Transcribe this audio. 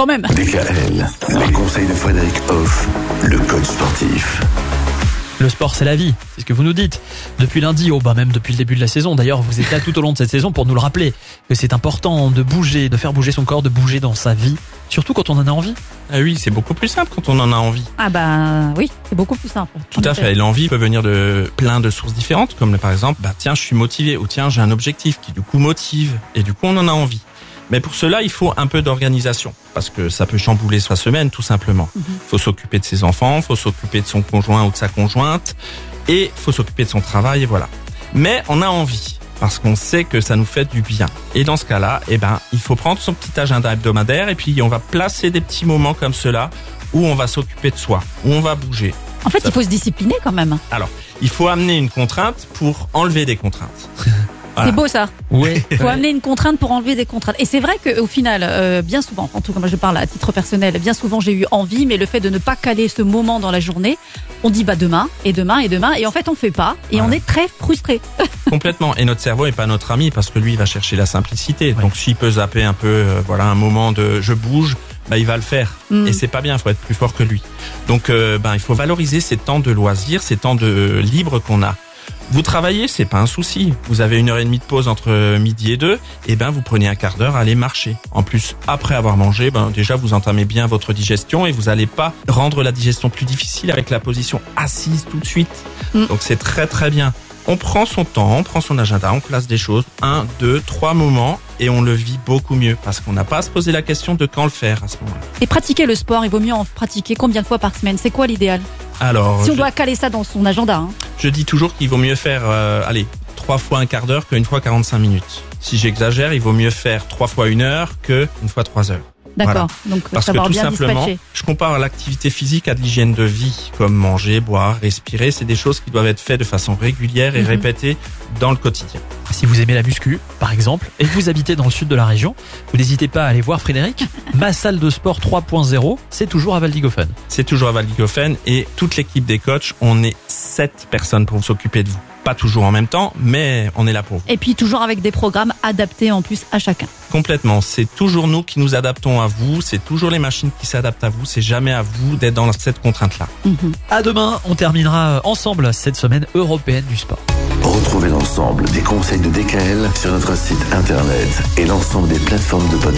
quand même. DKL, les conseils de Frédéric Hoff, le coach sportif. Le sport, c'est la vie, c'est ce que vous nous dites. Depuis lundi, oh bah même depuis le début de la saison. D'ailleurs, vous êtes là tout au long de cette saison pour nous le rappeler que c'est important de bouger, de faire bouger son corps, de bouger dans sa vie, surtout quand on en a envie. Ah oui, c'est beaucoup plus simple quand on en a envie. Ah bah oui, c'est beaucoup plus simple. Tout à fait. Et l'envie peut venir de plein de sources différentes, comme par exemple, bah tiens, je suis motivé, ou tiens, j'ai un objectif qui du coup motive, et du coup on en a envie. Mais pour cela, il faut un peu d'organisation, parce que ça peut chambouler sa semaine tout simplement. Il faut s'occuper de ses enfants, faut s'occuper de son conjoint ou de sa conjointe, et faut s'occuper de son travail, et voilà. Mais on a envie, parce qu'on sait que ça nous fait du bien. Et dans ce cas-là, eh ben, il faut prendre son petit agenda hebdomadaire, et puis on va placer des petits moments comme cela, où on va s'occuper de soi, où on va bouger. En fait, il faut se discipliner quand même. Alors, il faut amener une contrainte pour enlever des contraintes. Voilà. C'est beau ça. Oui. Il faut amener une contrainte pour enlever des contraintes. Et c'est vrai qu'au final, euh, bien souvent, en tout cas moi je parle à titre personnel, bien souvent j'ai eu envie, mais le fait de ne pas caler ce moment dans la journée, on dit bah demain et demain et demain, et en fait on fait pas, et on est très frustré. Complètement. Et notre cerveau est pas notre ami parce que lui, il va chercher la simplicité. Donc, s'il peut zapper un peu, euh, voilà, un moment de je bouge, bah, il va le faire. Mm. Et c'est pas bien. Il faut être plus fort que lui. Donc, euh, ben, il faut valoriser ces temps de loisirs, ces temps de libre qu'on a. Vous travaillez, c'est pas un souci. Vous avez une heure et demie de pause entre midi et deux, et ben vous prenez un quart d'heure à aller marcher. En plus, après avoir mangé, ben déjà vous entamez bien votre digestion et vous allez pas rendre la digestion plus difficile avec la position assise tout de suite. Mm. Donc c'est très très bien. On prend son temps, on prend son agenda, on place des choses, un, deux, trois moments, et on le vit beaucoup mieux parce qu'on n'a pas à se poser la question de quand le faire à ce moment-là. Et pratiquer le sport, il vaut mieux en pratiquer combien de fois par semaine? C'est quoi l'idéal? Alors, Si on je, doit caler ça dans son agenda. hein. je dis toujours qu'il vaut mieux faire, euh, allez, trois fois un quart d'heure qu'une fois 45 minutes. Si j'exagère, il vaut mieux faire trois fois une heure que une fois trois heures. D'accord. Donc Parce que tout bien simplement, dispatcher. je compare l'activité physique à de l'hygiène de vie, comme manger, boire, respirer. C'est des choses qui doivent être faites de façon régulière et Mhm. répétée dans le quotidien. Si vous aimez la muscu, par exemple, et que vous habitez dans le sud de la région, vous n'hésitez pas à aller voir Frédéric. Ma salle de sport 3.0, c'est toujours à Valdigofen. C'est toujours à Valdigofen et toute l'équipe des coachs, on est sept personnes pour s'occuper de vous. Pas toujours en même temps, mais on est là pour vous. Et puis toujours avec des programmes adaptés en plus à chacun. Complètement. C'est toujours nous qui nous adaptons à vous. C'est toujours les machines qui s'adaptent à vous. C'est jamais à vous d'être dans cette contrainte-là. Mhm. À demain, on terminera ensemble cette semaine européenne du sport. Retrouvez l'ensemble des conseils de DKL sur notre site internet et l'ensemble des plateformes de podcast.